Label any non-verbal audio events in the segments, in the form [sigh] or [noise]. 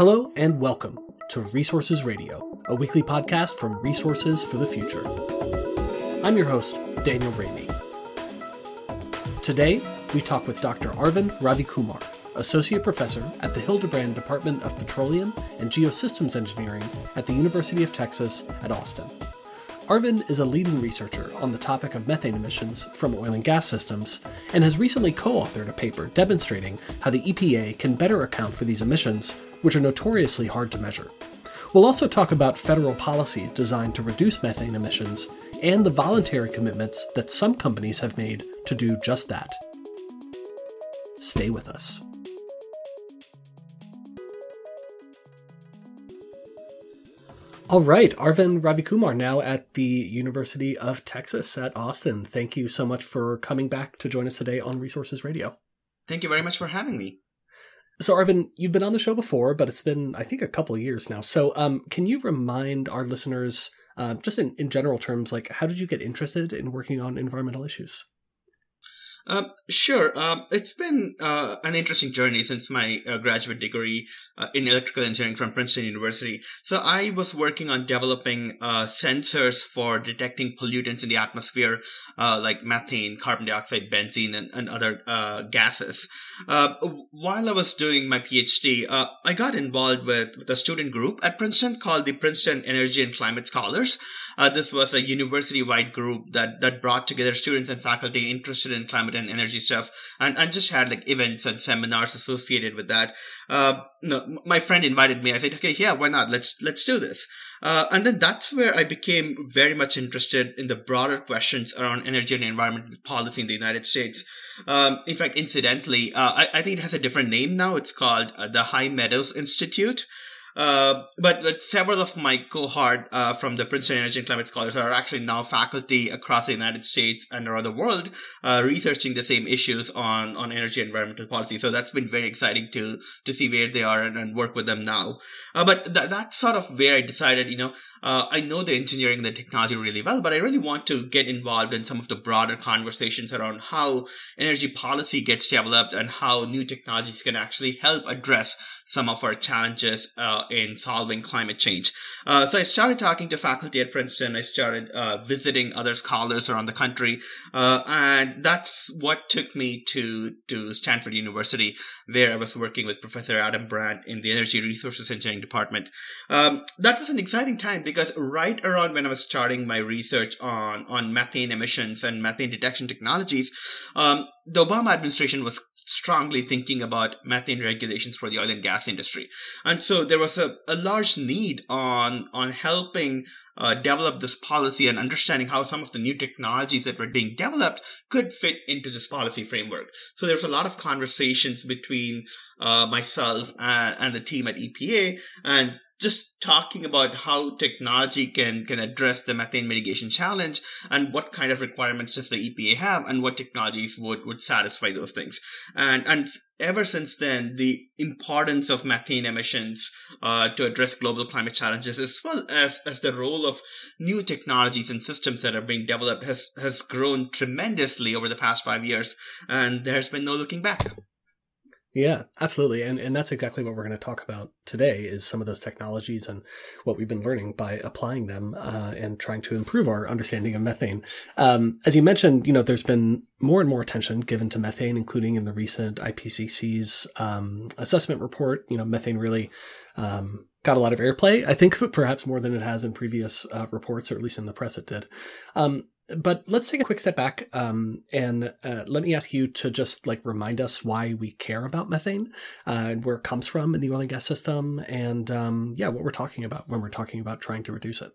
Hello and welcome to Resources Radio, a weekly podcast from Resources for the Future. I'm your host, Daniel Raimi. Today, we talk with Dr. Arvind Ravikumar, Associate Professor at the Hildebrand Department of Petroleum and Geosystems Engineering at the University of Texas at Austin. Arvind is a leading researcher on the topic of methane emissions from oil and gas systems and has recently co authored a paper demonstrating how the EPA can better account for these emissions, which are notoriously hard to measure. We'll also talk about federal policies designed to reduce methane emissions and the voluntary commitments that some companies have made to do just that. Stay with us. All right, Arvind Ravikumar now at the University of Texas at Austin. Thank you so much for coming back to join us today on Resources Radio. Thank you very much for having me. So, Arvin, you've been on the show before, but it's been, I think, a couple years now. So, um, can you remind our listeners, uh, just in, in general terms, like how did you get interested in working on environmental issues? Um, sure. Um, it's been uh, an interesting journey since my uh, graduate degree uh, in electrical engineering from Princeton University. So I was working on developing uh, sensors for detecting pollutants in the atmosphere, uh, like methane, carbon dioxide, benzene, and, and other uh, gases. while I was doing my PhD, I got involved with, with a student group at Princeton called the Princeton Energy and Climate Scholars. this was a university-wide group that, that brought together students and faculty interested in climate and energy stuff, and, and just had like events and seminars associated with that. Uh, no, my friend invited me. I said, okay, yeah, why not? Let's let's do this. Uh, and then that's where I became very much interested in the broader questions around energy and environmental policy in the United States. Um, in fact, incidentally, uh, I, I, think it has a different name now. It's called uh, the High Meadows Institute. Uh, but, but, several of my cohort uh, from the Princeton Energy and Climate Scholars are actually now faculty across the United States and around the world uh, researching the same issues on, on energy and environmental policy. So that's been very exciting to to see where they are and, and work with them now. Uh, but th- that's sort of where I decided, you know, uh, I know the engineering and the technology really well, but I really want to get involved in some of the broader conversations around how energy policy gets developed and how new technologies can actually help address some of our challenges uh, in solving climate change. Uh, so I started talking to faculty at Princeton. I started uh, visiting other scholars around the country, uh, and that's what took me to to Stanford University, where I was working with Professor Adam Brandt in the Energy Resources Engineering Department. Um, that was an exciting time because right around when I was starting my research on on methane emissions and methane detection technologies. Um, the Obama administration was strongly thinking about methane regulations for the oil and gas industry. And so there was a, a large need on, on helping uh, develop this policy and understanding how some of the new technologies that were being developed could fit into this policy framework. So there's a lot of conversations between uh, myself and, and the team at EPA and just talking about how technology can can address the methane mitigation challenge and what kind of requirements does the EPA have and what technologies would would satisfy those things. And and ever since then the importance of methane emissions uh, to address global climate challenges as well as as the role of new technologies and systems that are being developed has has grown tremendously over the past 5 years. And there's been no looking back yeah, absolutely. And and that's exactly what we're going to talk about today is some of those technologies and what we've been learning by applying them uh, and trying to improve our understanding of methane. Um, as you mentioned, you know, there's been more and more attention given to methane, including in the recent IPCC's um, assessment report. You know, methane really um, got a lot of airplay, I think [laughs] perhaps more than it has in previous uh, reports, or at least in the press it did. Um, but let's take a quick step back um, and uh, let me ask you to just like remind us why we care about methane uh, and where it comes from in the oil and gas system and um, yeah what we're talking about when we're talking about trying to reduce it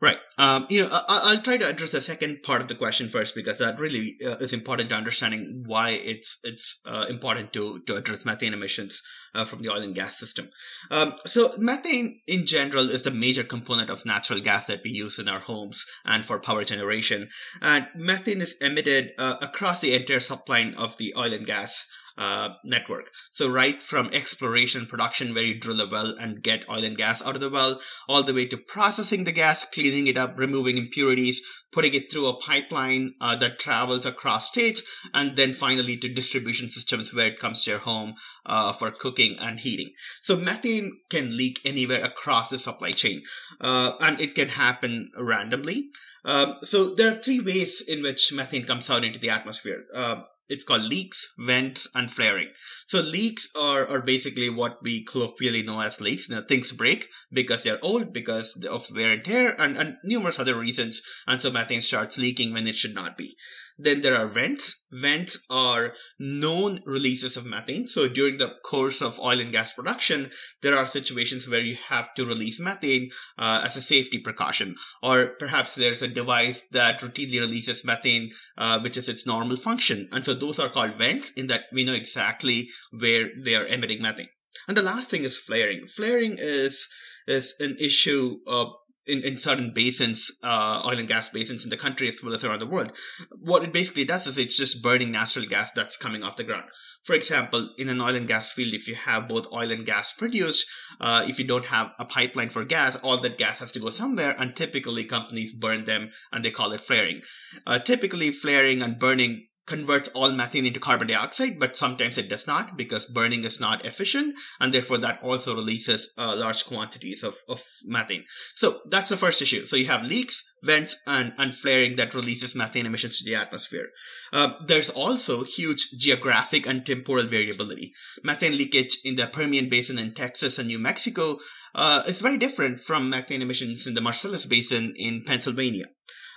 Right. Um, you know, I, will try to address the second part of the question first because that really uh, is important to understanding why it's it's uh, important to to address methane emissions uh, from the oil and gas system. Um, so methane in general is the major component of natural gas that we use in our homes and for power generation. And methane is emitted uh, across the entire supply of the oil and gas uh, network. So right from exploration production, where you drill a well and get oil and gas out of the well, all the way to processing the gas, cleaning it up, removing impurities, putting it through a pipeline uh, that travels across states, and then finally to distribution systems where it comes to your home uh, for cooking and heating. So methane can leak anywhere across the supply chain, uh, and it can happen randomly. Um, so there are three ways in which methane comes out into the atmosphere. Uh, it's called leaks, vents, and flaring. So leaks are, are basically what we colloquially know as leaks. Know, things break because they're old, because of wear and tear, and, and numerous other reasons. And so methane starts leaking when it should not be. Then there are vents. Vents are known releases of methane. So during the course of oil and gas production, there are situations where you have to release methane uh, as a safety precaution. Or perhaps there's a device that routinely releases methane, uh, which is its normal function. And so those are called vents in that we know exactly where they are emitting methane. And the last thing is flaring. Flaring is is an issue uh, in, in certain basins, uh, oil and gas basins in the country as well as around the world. What it basically does is it's just burning natural gas that's coming off the ground. For example, in an oil and gas field, if you have both oil and gas produced, uh, if you don't have a pipeline for gas, all that gas has to go somewhere, and typically companies burn them and they call it flaring. Uh, typically, flaring and burning converts all methane into carbon dioxide, but sometimes it does not because burning is not efficient, and therefore that also releases uh, large quantities of, of methane. So that's the first issue. So you have leaks, vents, and, and flaring that releases methane emissions to the atmosphere. Uh, there's also huge geographic and temporal variability. Methane leakage in the Permian Basin in Texas and New Mexico uh, is very different from methane emissions in the Marcellus Basin in Pennsylvania.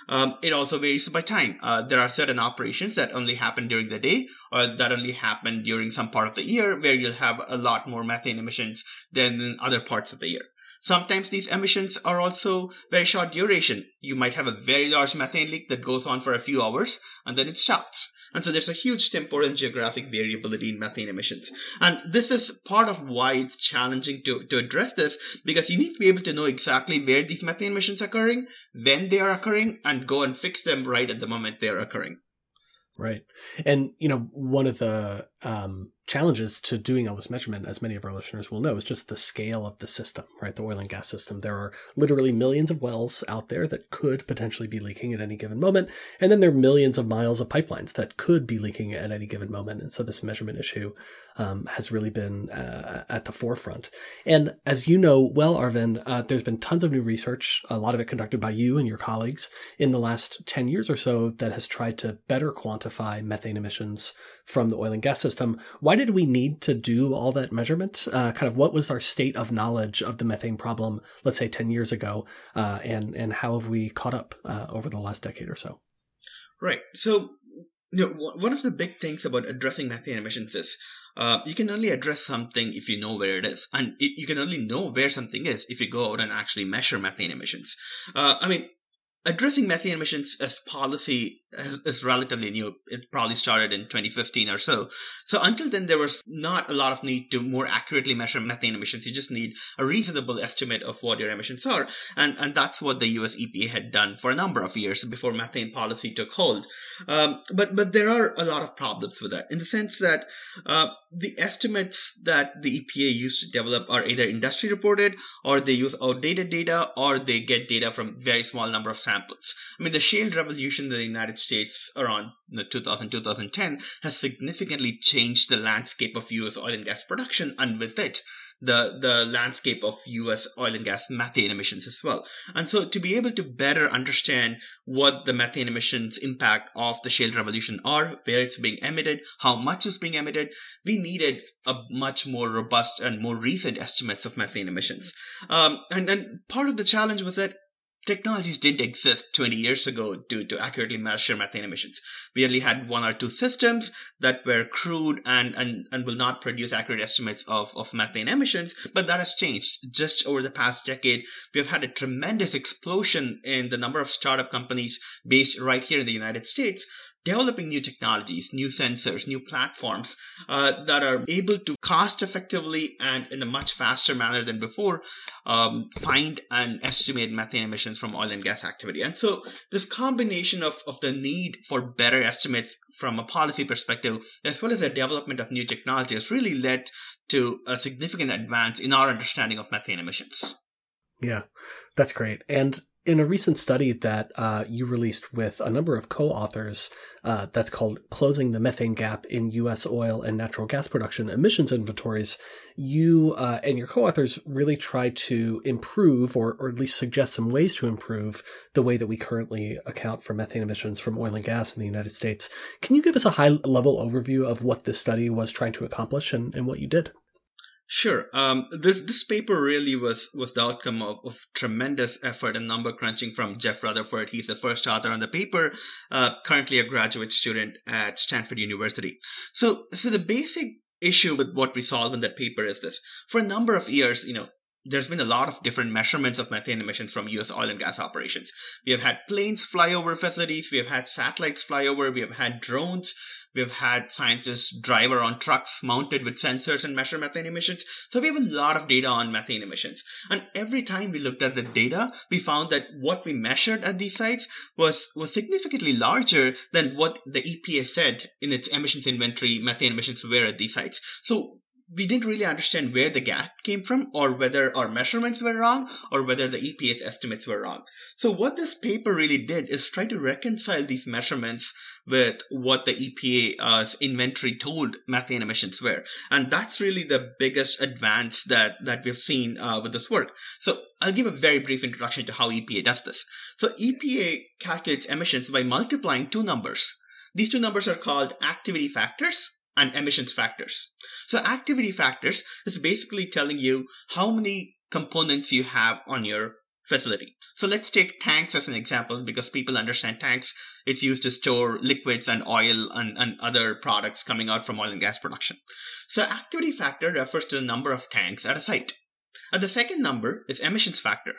Um, it also varies by time. Uh, there are certain operations that only happen during the day or that only happen during some part of the year where you'll have a lot more methane emissions than in other parts of the year. Sometimes these emissions are also very short duration. You might have a very large methane leak that goes on for a few hours and then it stops. And so there's a huge temporal and geographic variability in methane emissions. And this is part of why it's challenging to, to address this because you need to be able to know exactly where these methane emissions are occurring, when they are occurring, and go and fix them right at the moment they are occurring. Right. And, you know, one of the um, challenges to doing all this measurement, as many of our listeners will know, is just the scale of the system, right? The oil and gas system. There are literally millions of wells out there that could potentially be leaking at any given moment. And then there are millions of miles of pipelines that could be leaking at any given moment. And so this measurement issue um, has really been uh, at the forefront. And as you know well, Arvind, uh, there's been tons of new research, a lot of it conducted by you and your colleagues in the last 10 years or so that has tried to better quantify methane emissions from the oil and gas system. Why did we need to do all that measurement? Uh, kind of what was our state of knowledge of the methane problem, let's say 10 years ago, uh, and, and how have we caught up uh, over the last decade or so? Right. So, you know, one of the big things about addressing methane emissions is uh, you can only address something if you know where it is. And it, you can only know where something is if you go out and actually measure methane emissions. Uh, I mean, addressing methane emissions as policy is, is, relatively new. It probably started in 2015 or so. So until then, there was not a lot of need to more accurately measure methane emissions. You just need a reasonable estimate of what your emissions are. And, and that's what the US EPA had done for a number of years before methane policy took hold. Um, but, but there are a lot of problems with that in the sense that, uh, the estimates that the EPA used to develop are either industry reported or they use outdated data or they get data from very small number of I mean, the shale revolution in the United States around 2000, 2010 has significantly changed the landscape of US oil and gas production and with it, the the landscape of US oil and gas methane emissions as well. And so to be able to better understand what the methane emissions impact of the shale revolution are, where it's being emitted, how much is being emitted, we needed a much more robust and more recent estimates of methane emissions. Um, and, and part of the challenge was that technologies didn't exist 20 years ago to, to accurately measure methane emissions. We only had one or two systems that were crude and, and, and will not produce accurate estimates of, of methane emissions, but that has changed. Just over the past decade, we have had a tremendous explosion in the number of startup companies based right here in the United States developing new technologies, new sensors, new platforms uh, that are able to cost effectively and in a much faster manner than before um, find and estimate methane emissions from oil and gas activity. And so this combination of, of the need for better estimates from a policy perspective, as well as the development of new technology, has really led to a significant advance in our understanding of methane emissions. Yeah, that's great. And in a recent study that uh, you released with a number of co-authors uh, that's called closing the methane gap in u.s oil and natural gas production emissions inventories you uh, and your co-authors really try to improve or, or at least suggest some ways to improve the way that we currently account for methane emissions from oil and gas in the united states. Can you give us a high level overview of what this study was trying to accomplish and, and what you did Sure. Um, this this paper really was was the outcome of, of tremendous effort and number crunching from Jeff Rutherford. He's the first author on the paper, uh, currently a graduate student at Stanford University. So so the basic issue with what we solve in that paper is this: for a number of years, you know, there's been a lot of different measurements of methane emissions from US oil and gas operations. We have had planes fly over facilities, we have had satellites fly over, we have had drones, we have had scientists drive around trucks mounted with sensors and measure methane emissions. So we have a lot of data on methane emissions. And every time we looked at the data, we found that what we measured at these sites was, was significantly larger than what the EPA said in its emissions inventory methane emissions were at these sites. So we didn't really understand where the gap came from or whether our measurements were wrong or whether the EPA's estimates were wrong. So what this paper really did is try to reconcile these measurements with what the EPA's inventory told methane emissions were. And that's really the biggest advance that, that we've seen uh, with this work. So I'll give a very brief introduction to how EPA does this. So EPA calculates emissions by multiplying two numbers. These two numbers are called activity factors and emissions factors. So activity factors is basically telling you how many components you have on your facility. So let's take tanks as an example because people understand tanks. It's used to store liquids and oil and, and other products coming out from oil and gas production. So activity factor refers to the number of tanks at a site. And the second number is emissions factor.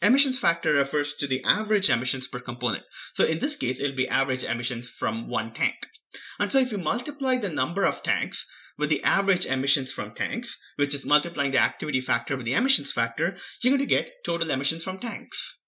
Emissions factor refers to the average emissions per component. So in this case, it'll be average emissions from one tank. And so if you multiply the number of tanks with the average emissions from tanks, which is multiplying the activity factor with the emissions factor, you're going to get total emissions from tanks.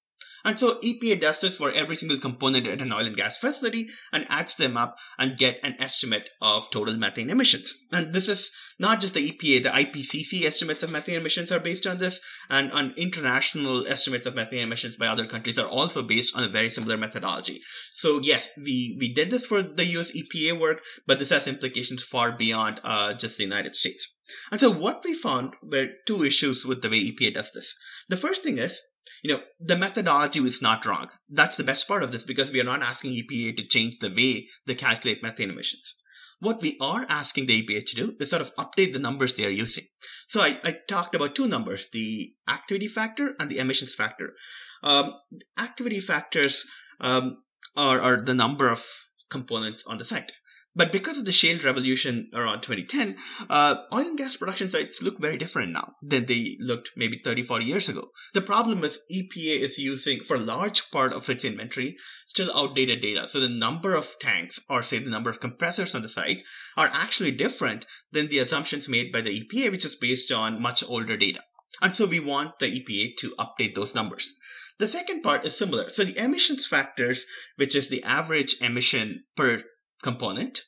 And so EPA does this for every single component at an oil and gas facility and adds them up and get an estimate of total methane emissions. And this is not just the EPA, the IPCC estimates of methane emissions are based on this, and on international estimates of methane emissions by other countries are also based on a very similar methodology. So yes, we, we did this for the US EPA work, but this has implications far beyond uh, just the United States. And so what we found were two issues with the way EPA does this. The first thing is you know, the methodology is not wrong. That's the best part of this because we are not asking EPA to change the way they calculate methane emissions. What we are asking the EPA to do is sort of update the numbers they are using. So I, I talked about two numbers, the activity factor and the emissions factor. Um, activity factors um, are, are the number of components on the site. But because of the shale revolution around 2010, uh, oil and gas production sites look very different now than they looked maybe 30, 40 years ago. The problem is EPA is using, for a large part of its inventory, still outdated data. So the number of tanks, or say the number of compressors on the site, are actually different than the assumptions made by the EPA, which is based on much older data. And so we want the EPA to update those numbers. The second part is similar. So the emissions factors, which is the average emission per component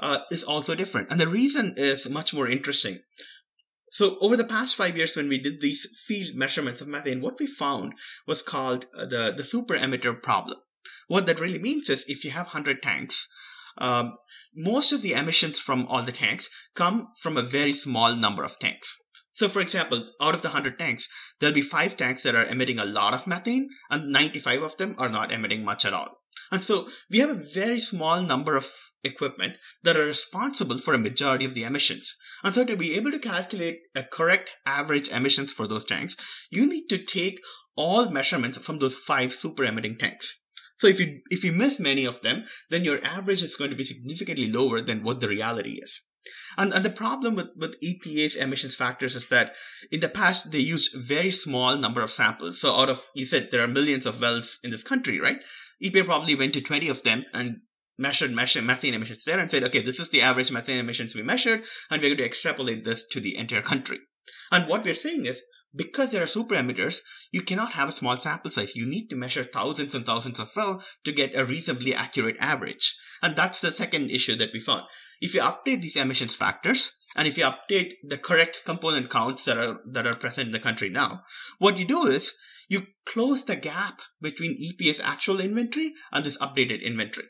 uh, is also different. And the reason is much more interesting. So over the past five years, when we did these field measurements of methane, what we found was called uh, the, the super emitter problem. What that really means is if you have 100 tanks, um, most of the emissions from all the tanks come from a very small number of tanks. So, for example, out of the 100 tanks, there'll be five tanks that are emitting a lot of methane, and 95 of them are not emitting much at all. And so we have a very small number of equipment that are responsible for a majority of the emissions. And so to be able to calculate a correct average emissions for those tanks, you need to take all measurements from those five super emitting tanks. So if you if you miss many of them, then your average is going to be significantly lower than what the reality is. And, and the problem with, with EPA's emissions factors is that in the past they used very small number of samples. So out of you said there are millions of wells in this country, right? EPA probably went to 20 of them and measured methane emissions there and said, okay, this is the average methane emissions we measured, and we're going to extrapolate this to the entire country. And what we're saying is, because there are super emitters, you cannot have a small sample size. You need to measure thousands and thousands of fill to get a reasonably accurate average. And that's the second issue that we found. If you update these emissions factors, and if you update the correct component counts that are that are present in the country now, what you do is you close the gap between EPA's actual inventory and this updated inventory.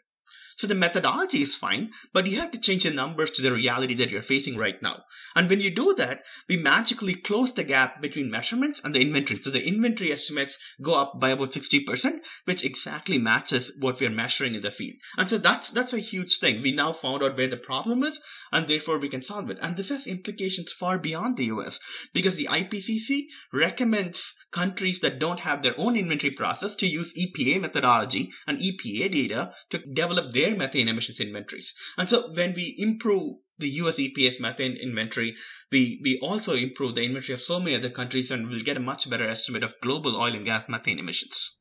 So the methodology is fine, but you have to change the numbers to the reality that you're facing right now. And when you do that, we magically close the gap between measurements and the inventory. So the inventory estimates go up by about 60%, which exactly matches what we're measuring in the field. And so that's, that's a huge thing. We now found out where the problem is, and therefore we can solve it. And this has implications far beyond the US, because the IPCC recommends countries that don't have their own inventory process to use EPA methodology and EPA data to develop their methane emissions inventories. And so when we improve the US EPA's methane inventory, we, we also improve the inventory of so many other countries and we'll get a much better estimate of global oil and gas methane emissions.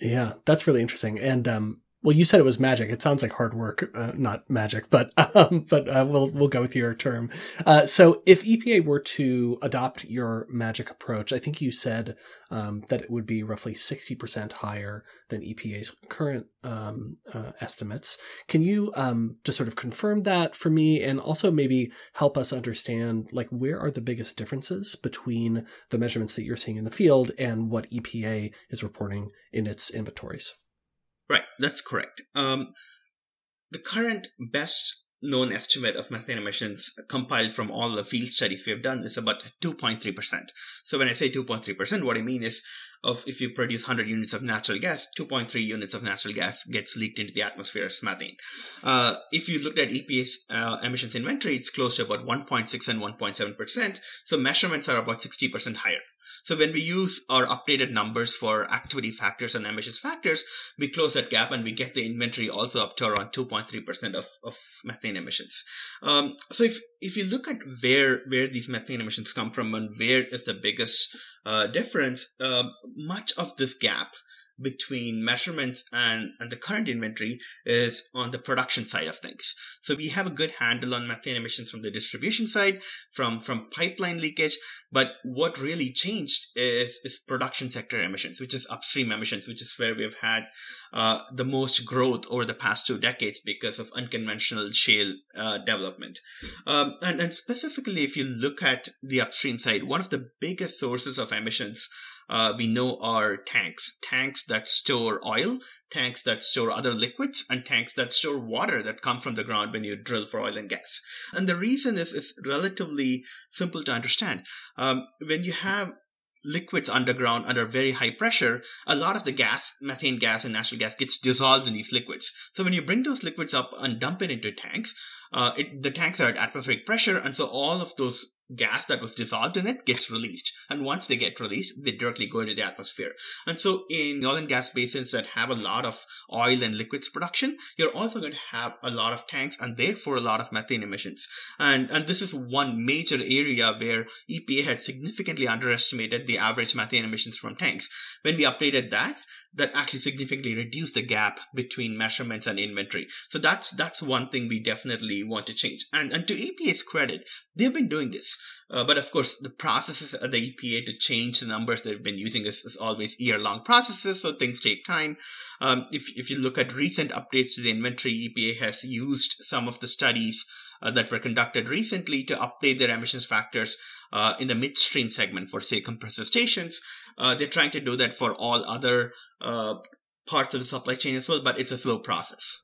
Yeah, that's really interesting. And um, well, you said it was magic. It sounds like hard work, uh, not magic, but [laughs] um, but uh, we'll we'll go with your term. Uh, so, if EPA were to adopt your magic approach, I think you said um, that it would be roughly sixty percent higher than EPA's current um, uh, estimates. Can you um, just sort of confirm that for me, and also maybe help us understand like where are the biggest differences between the measurements that you're seeing in the field and what EPA is reporting in its inventories? Right, that's correct. Um, the current best known estimate of methane emissions compiled from all the field studies we have done is about 2.3%. So when I say 2.3%, what I mean is of if you produce 100 units of natural gas, 2.3 units of natural gas gets leaked into the atmosphere as methane. Uh, if you looked at EPA's uh, emissions inventory, it's close to about 1.6 and 1.7%. So measurements are about 60% higher. So when we use our updated numbers for activity factors and emissions factors, we close that gap and we get the inventory also up to around 2.3% of, of methane emissions. Um, so if, if you look at where, where these methane emissions come from and where is the biggest uh, difference, uh, much of this gap between measurements and, and the current inventory is on the production side of things. So we have a good handle on methane emissions from the distribution side, from, from pipeline leakage. But what really changed is, is production sector emissions, which is upstream emissions, which is where we've had uh, the most growth over the past two decades because of unconventional shale uh, development. Um, and, and specifically, if you look at the upstream side, one of the biggest sources of emissions uh, we know are tanks, tanks that store oil, tanks that store other liquids, and tanks that store water that come from the ground when you drill for oil and gas. And the reason is, is relatively simple to understand. Um, when you have liquids underground under very high pressure, a lot of the gas, methane gas and natural gas gets dissolved in these liquids. So when you bring those liquids up and dump it into tanks, uh, it, the tanks are at atmospheric pressure, and so all of those gas that was dissolved in it gets released. And once they get released, they directly go into the atmosphere. And so in oil and gas basins that have a lot of oil and liquids production, you're also going to have a lot of tanks and therefore a lot of methane emissions. And, and this is one major area where EPA had significantly underestimated the average methane emissions from tanks. When we updated that, that actually significantly reduce the gap between measurements and inventory. So that's that's one thing we definitely want to change. And and to EPA's credit, they've been doing this. Uh, but of course, the processes at the EPA to change the numbers they've been using is, is always year-long processes, so things take time. Um, if if you look at recent updates to the inventory, EPA has used some of the studies uh, that were conducted recently to update their emissions factors uh, in the midstream segment for, say, compressor stations. Uh, they're trying to do that for all other uh, parts of the supply chain as well, but it's a slow process.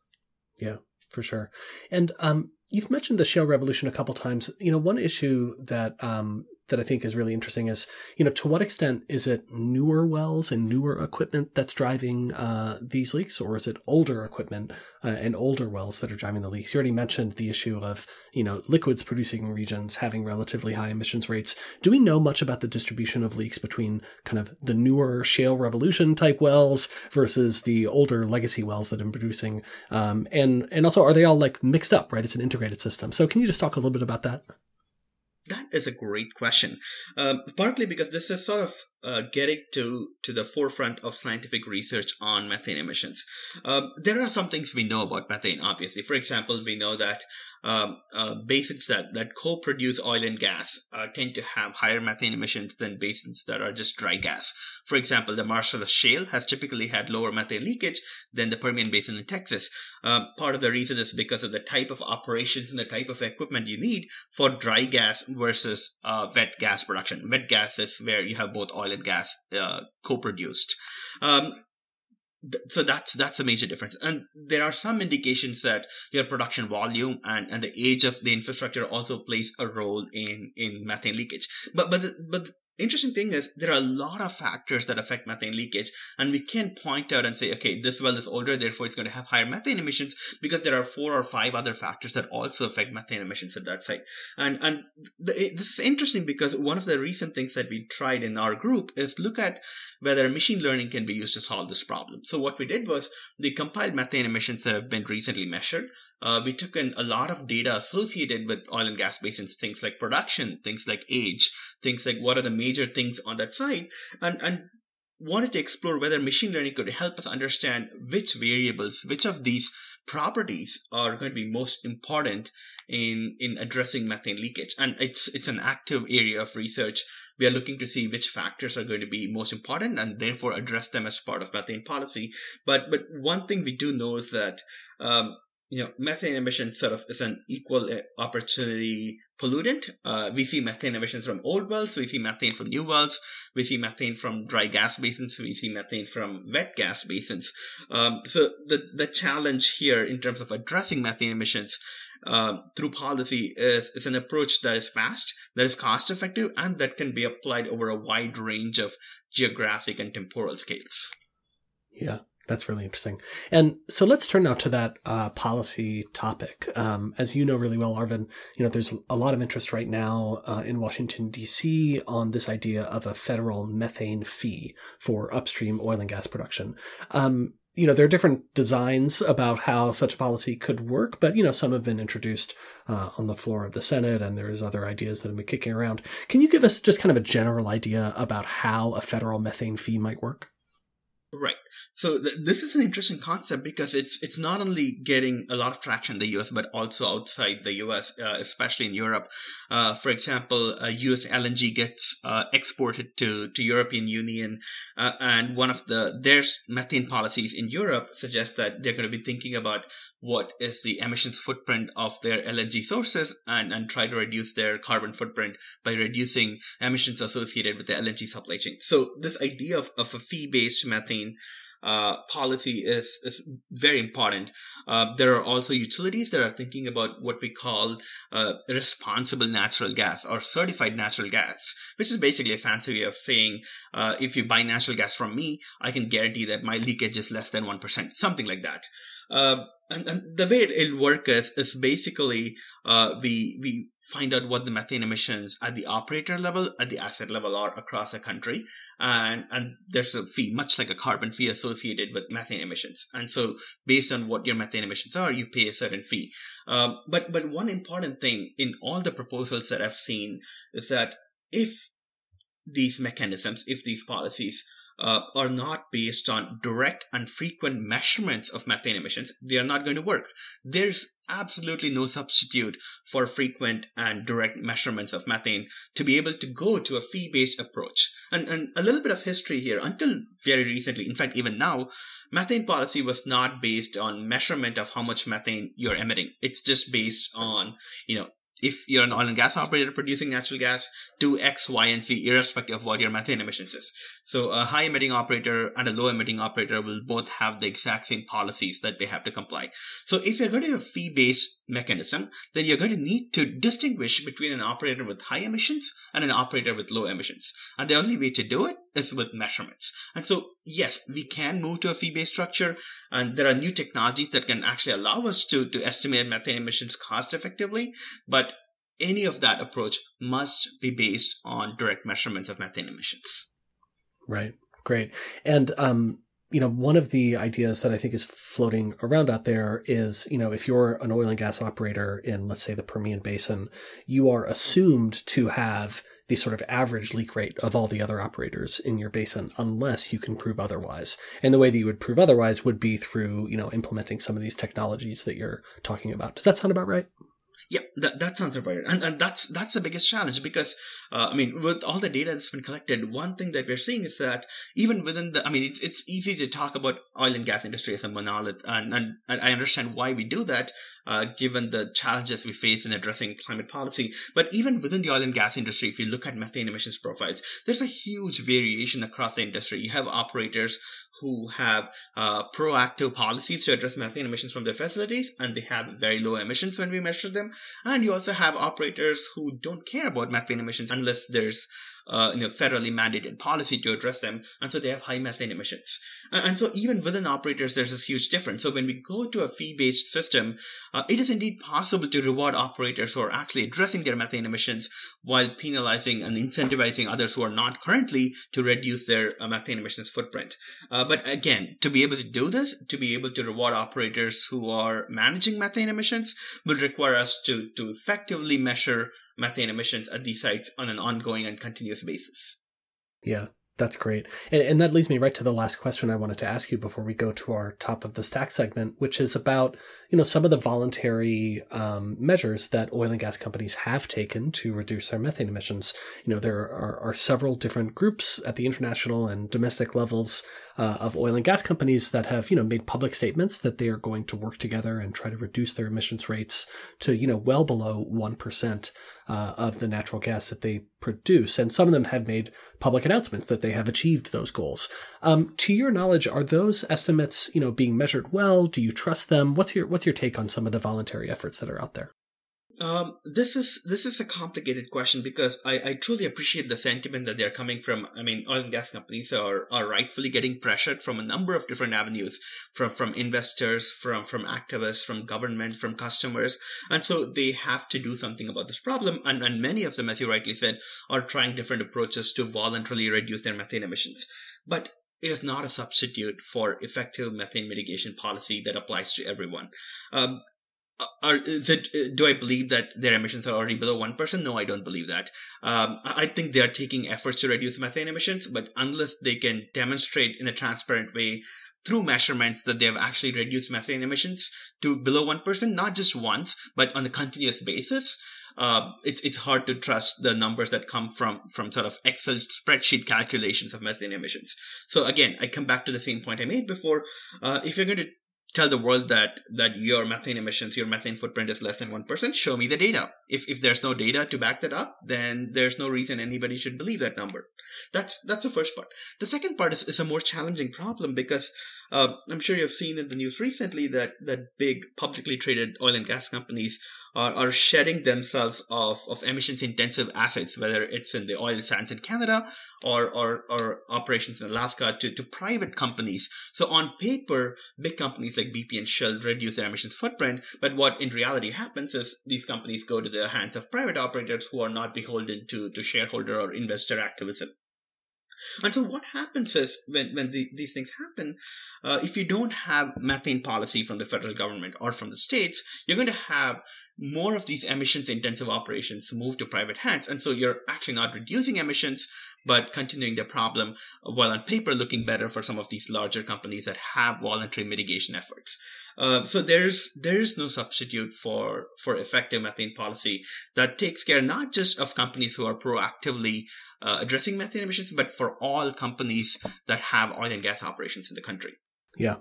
Yeah, for sure. And um, you've mentioned the shale revolution a couple times. You know, one issue that um, that I think is really interesting is, you know, to what extent is it newer wells and newer equipment that's driving uh, these leaks, or is it older equipment uh, and older wells that are driving the leaks? You already mentioned the issue of, you know, liquids producing regions having relatively high emissions rates. Do we know much about the distribution of leaks between kind of the newer shale revolution type wells versus the older legacy wells that have been producing? Um, and and also, are they all like mixed up? Right, it's an integrated system. So, can you just talk a little bit about that? That is a great question. Um, partly because this is sort of uh, getting to to the forefront of scientific research on methane emissions. Um, there are some things we know about methane. Obviously, for example, we know that um, uh, basins that that co-produce oil and gas uh, tend to have higher methane emissions than basins that are just dry gas. For example, the Marcellus Shale has typically had lower methane leakage than the Permian Basin in Texas. Um, part of the reason is because of the type of operations and the type of equipment you need for dry gas versus uh, wet gas production. Wet gas is where you have both oil and gas uh, co-produced. Um, so that's that's a major difference and there are some indications that your production volume and, and the age of the infrastructure also plays a role in in methane leakage but but the, but interesting thing is there are a lot of factors that affect methane leakage and we can point out and say okay this well is older therefore it's going to have higher methane emissions because there are four or five other factors that also affect methane emissions at that site. And and the, this is interesting because one of the recent things that we tried in our group is look at whether machine learning can be used to solve this problem. So what we did was we compiled methane emissions that have been recently measured. Uh, we took in a lot of data associated with oil and gas basins, things like production, things like age, things like what are the major things on that side and, and wanted to explore whether machine learning could help us understand which variables, which of these properties are going to be most important in, in addressing methane leakage. And it's, it's an active area of research. We are looking to see which factors are going to be most important and therefore address them as part of methane policy. But, but one thing we do know is that, um, you know, methane emissions sort of is an equal uh, opportunity pollutant. Uh, we see methane emissions from old wells, we see methane from new wells, we see methane from dry gas basins, we see methane from wet gas basins. Um, so the the challenge here in terms of addressing methane emissions uh, through policy is, is an approach that is fast, that is cost effective, and that can be applied over a wide range of geographic and temporal scales. Yeah. That's really interesting. And so let's turn now to that uh, policy topic. Um, as you know really well, Arvin, you know there's a lot of interest right now uh, in Washington D.C. on this idea of a federal methane fee for upstream oil and gas production. Um, you know there are different designs about how such a policy could work, but you know some have been introduced uh, on the floor of the Senate, and there's other ideas that have been kicking around. Can you give us just kind of a general idea about how a federal methane fee might work? Right. So th- this is an interesting concept because it's it's not only getting a lot of traction in the US but also outside the US, uh, especially in Europe. Uh, for example, uh, US LNG gets exported to to European Union, uh, and one of the their methane policies in Europe suggests that they're going to be thinking about what is the emissions footprint of their LNG sources and and try to reduce their carbon footprint by reducing emissions associated with the LNG supply chain. So this idea of, of a fee based methane uh, policy is, is very important. Uh, there are also utilities that are thinking about what we call uh, responsible natural gas or certified natural gas, which is basically a fancy way of saying uh, if you buy natural gas from me, I can guarantee that my leakage is less than 1%, something like that. And, and, the way it'll work is, is basically uh, we we find out what the methane emissions at the operator level, at the asset level are across a country. And, and there's a fee, much like a carbon fee associated with methane emissions. And so based on what your methane emissions are, you pay a certain fee. Um, but, but one important thing in all the proposals that I've seen is that if these mechanisms, if these policies uh, are not based on direct and frequent measurements of methane emissions, they are not going to work. There's absolutely no substitute for frequent and direct measurements of methane to be able to go to a fee based approach. And, and a little bit of history here. Until very recently, in fact, even now, methane policy was not based on measurement of how much methane you're emitting. It's just based on, you know, if you're an oil and gas operator producing natural gas, do X, Y, and Z, irrespective of what your methane emissions is. So a high emitting operator and a low emitting operator will both have the exact same policies that they have to comply. So if you're going to have fee based mechanism, then you're going to need to distinguish between an operator with high emissions and an operator with low emissions. And the only way to do it is with measurements. And so, yes, we can move to a fee-based structure, and there are new technologies that can actually allow us to, to estimate methane emissions cost effectively, but any of that approach must be based on direct measurements of methane emissions. Right. Great. And um, you know, one of the ideas that I think is floating around out there is, you know, if you're an oil and gas operator in, let's say, the Permian Basin, you are assumed to have the sort of average leak rate of all the other operators in your basin unless you can prove otherwise. And the way that you would prove otherwise would be through, you know, implementing some of these technologies that you're talking about. Does that sound about right? Yeah, that, that sounds about right. And, and that's that's the biggest challenge because, uh, I mean, with all the data that's been collected, one thing that we're seeing is that even within the, I mean, it's, it's easy to talk about oil and gas industry as a monolith, and, and, and I understand why we do that, uh, given the challenges we face in addressing climate policy. But even within the oil and gas industry, if you look at methane emissions profiles, there's a huge variation across the industry. You have operators who have uh, proactive policies to address methane emissions from their facilities, and they have very low emissions when we measure them. And you also have operators who don't care about methane emissions unless there's uh, you know, federally mandated policy to address them, and so they have high methane emissions. And, and so even within operators, there's this huge difference. So when we go to a fee-based system, uh, it is indeed possible to reward operators who are actually addressing their methane emissions while penalizing and incentivizing others who are not currently to reduce their uh, methane emissions footprint. Uh, but again, to be able to do this, to be able to reward operators who are managing methane emissions, will require us to to effectively measure methane emissions at these sites on an ongoing and continuous basis. Yeah, that's great. And, and, that leads me right to the last question I wanted to ask you before we go to our top of the stack segment, which is about, you know, some of the voluntary um, measures that oil and gas companies have taken to reduce their methane emissions. You know, there are, are several different groups at the international and domestic levels uh, of oil and gas companies that have, you know, made public statements that they are going to work together and try to reduce their emissions rates to, you know, well below 1% uh, of the natural gas that they produce. And some of them have made public announcements that they have achieved those goals. Um, to your knowledge, are those estimates, you know, being measured well? Do you trust them? What's your what's your take on some of the voluntary efforts that are out there? Um, this is this is a complicated question because I, I truly appreciate the sentiment that they're coming from. I mean, oil and gas companies are, are rightfully getting pressured from a number of different avenues, from from investors, from from activists, from government, from customers, and so they have to do something about this problem. And and many of them, as you rightly said, are trying different approaches to voluntarily reduce their methane emissions. But it is not a substitute for effective methane mitigation policy that applies to everyone. Um, are is it do i believe that their emissions are already below 1% no i don't believe that um, i think they are taking efforts to reduce methane emissions but unless they can demonstrate in a transparent way through measurements that they have actually reduced methane emissions to below 1% not just once but on a continuous basis uh, it's it's hard to trust the numbers that come from from sort of Excel spreadsheet calculations of methane emissions. So again, I come back to the same point I made before. Uh, if you're going to tell the world that that your methane emissions, your methane footprint is less than one percent, show me the data. If if there's no data to back that up, then there's no reason anybody should believe that number. That's that's the first part. The second part is, is a more challenging problem because uh, I'm sure you've seen in the news recently that that big publicly traded oil and gas companies are, are shedding themselves of, of emissions intensive assets, whether it's in the oil sands in Canada or, or, or operations in Alaska to, to private companies. So on paper, big companies like BP and Shell reduce their emissions footprint. But what in reality happens is these companies go to the hands of private operators who are not beholden to, to shareholder or investor activism. And so what happens is when, when the, these things happen, uh, if you don't have methane policy from the federal government or from the states, you're going to have more of these emissions intensive operations move to private hands. And so you're actually not reducing emissions, but continuing the problem while on paper looking better for some of these larger companies that have voluntary mitigation efforts. Uh, so there's there's no substitute for for effective methane policy that takes care not just of companies who are proactively uh, addressing methane emissions, but for all companies that have oil and gas operations in the country. Yeah,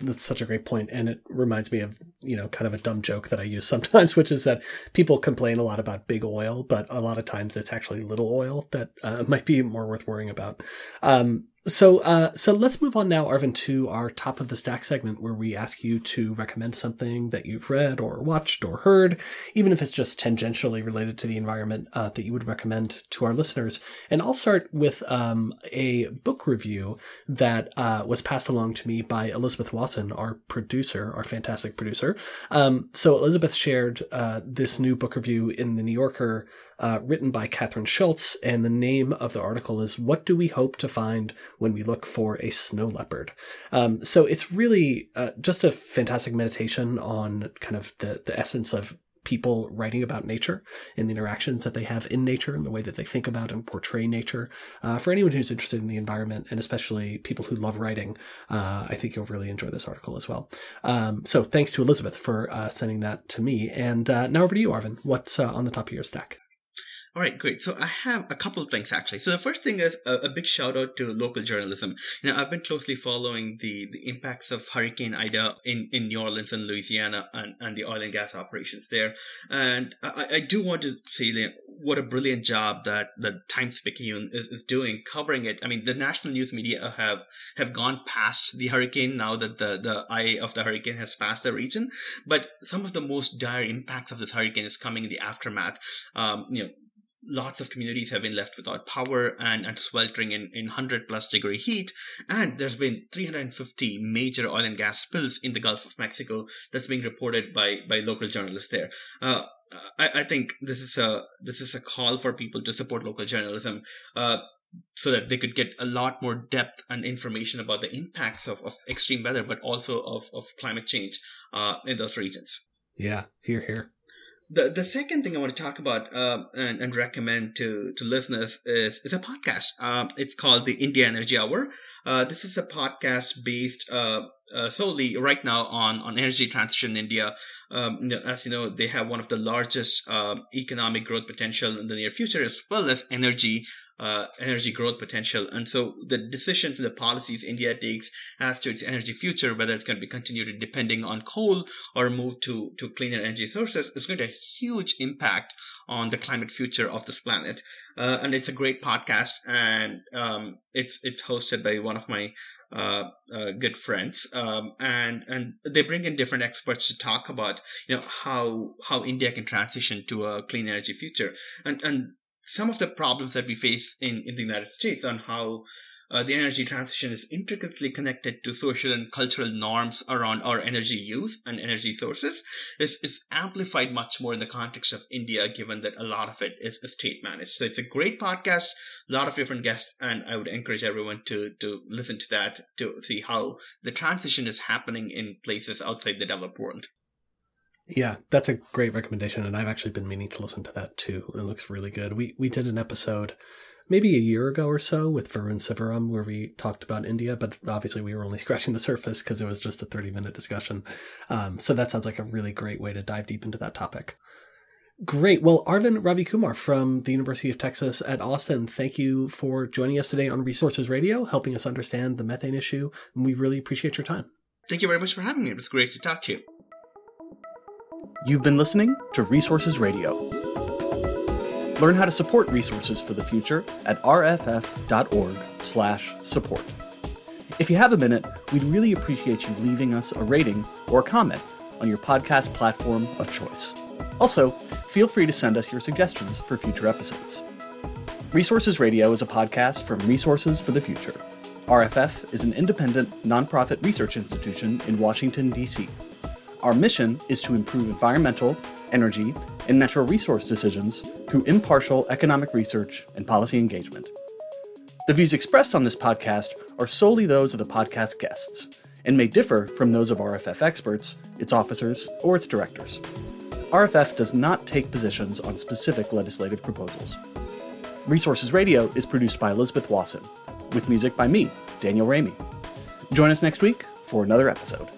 that's such a great point and it reminds me of you know kind of a dumb joke that i use [laughs] sometimes which is that people complain a lot about big oil but a lot of times it's actually little oil that uh, might be more worth worrying about um, so, uh, so let's move on now, Arvin, to our top of the stack segment where we ask you to recommend something that you've read or watched or heard, even if it's just tangentially related to the environment uh, that you would recommend to our listeners. And I'll start with um, a book review that uh, was passed along to me by Elizabeth Wasson, our producer, our fantastic producer. Um, so Elizabeth shared uh, this new book review in the New Yorker, uh, written by Kathryn Schulz, and the name of the article is "What Do We Hope to Find?" When we look for a snow leopard. Um, so it's really uh, just a fantastic meditation on kind of the, the essence of people writing about nature and the interactions that they have in nature and the way that they think about and portray nature. Uh, for anyone who's interested in the environment and especially people who love writing, uh, I think you'll really enjoy this article as well. Um, so thanks to Elizabeth for uh, sending that to me. And uh, now over to you, Arvin. What's uh, on the top of your stack? All right, great. So I have a couple of things actually. So the first thing is a, a, big shout out to local journalism. You know, I've been closely following the, the impacts of Hurricane Ida in, in New Orleans and Louisiana and, and the oil and gas operations there. And I, I do want to say what a brilliant job that the Times Picayune is, is doing covering it. I mean, the national news media have, have gone past the hurricane now that the, the eye of the hurricane has passed the region. But some of the most dire impacts of this hurricane is coming in the aftermath. Um, you know, lots of communities have been left without power and, and sweltering in, in 100 plus degree heat. And there's been 350 major oil and gas spills in the Gulf of Mexico that's being reported by, by local journalists there. Uh, I, I, think this is a this is a call for people to support local journalism. Uh, so that they could get a lot more depth and information about the impacts of, of extreme weather, but also of, of climate change uh, in those regions. Yeah, here, here. The the second thing I want to talk about uh, and, and recommend to, to listeners is, is a podcast. Uh, it's called the India Energy Hour. Uh, this is a podcast based uh, uh, solely right now on, on energy transition in India. Um, as you know, they have one of the largest um, economic growth potential in the near future, as well as energy uh, energy growth potential. And so the decisions and the policies India takes as to its energy future, whether it's going to be continued depending on coal or move to, to cleaner energy sources, is going to have a huge impact on the climate future of this planet. Uh, and it's a great podcast, and um, it's it's hosted by one of my uh, uh, good friends, um, and and they bring in different experts to talk about you know how how India can transition to a clean energy future, and and some of the problems that we face in, in the United States on how uh, the energy transition is intricately connected to social and cultural norms around our energy use and energy sources is, is amplified much more in the context of India, given that a lot of it is state managed. So it's a great podcast, a lot of different guests, and I would encourage everyone to, to listen to that to see how the transition is happening in places outside the developed world. Yeah, that's a great recommendation, and I've actually been meaning to listen to that too. It looks really good. We we did an episode maybe a year ago or so with Varun Sivaram where we talked about India, but obviously we were only [laughs] scratching the surface because it was just a 30 minute discussion. Um, so that sounds like a really great way to dive deep into that topic. Great. Well, Arvind Ravikumar from the University of Texas at Austin, thank you for joining us today on Resources Radio, helping us understand the methane issue. And we really appreciate your time. Thank you very much for having me. It was great to talk to you. You've been listening to Resources Radio. Learn how to support resources for the future at rff.org/support. If you have a minute, we'd really appreciate you leaving us a rating or a comment on your podcast platform of choice. Also, feel free to send us your suggestions for future episodes. Resources Radio is a podcast from Resources for the Future. RFF is an independent, nonprofit research institution in Washington, D.C. Our mission is to improve environmental, energy, and natural resource decisions through impartial economic research and policy engagement. The views expressed on this podcast are solely those of the podcast guests and may differ from those of RFF experts, its officers, or its directors. RFF does not take positions on specific legislative proposals. Resources Radio is produced by Elizabeth Wasson, with music by me, Daniel Raimi. Join us next week for another episode.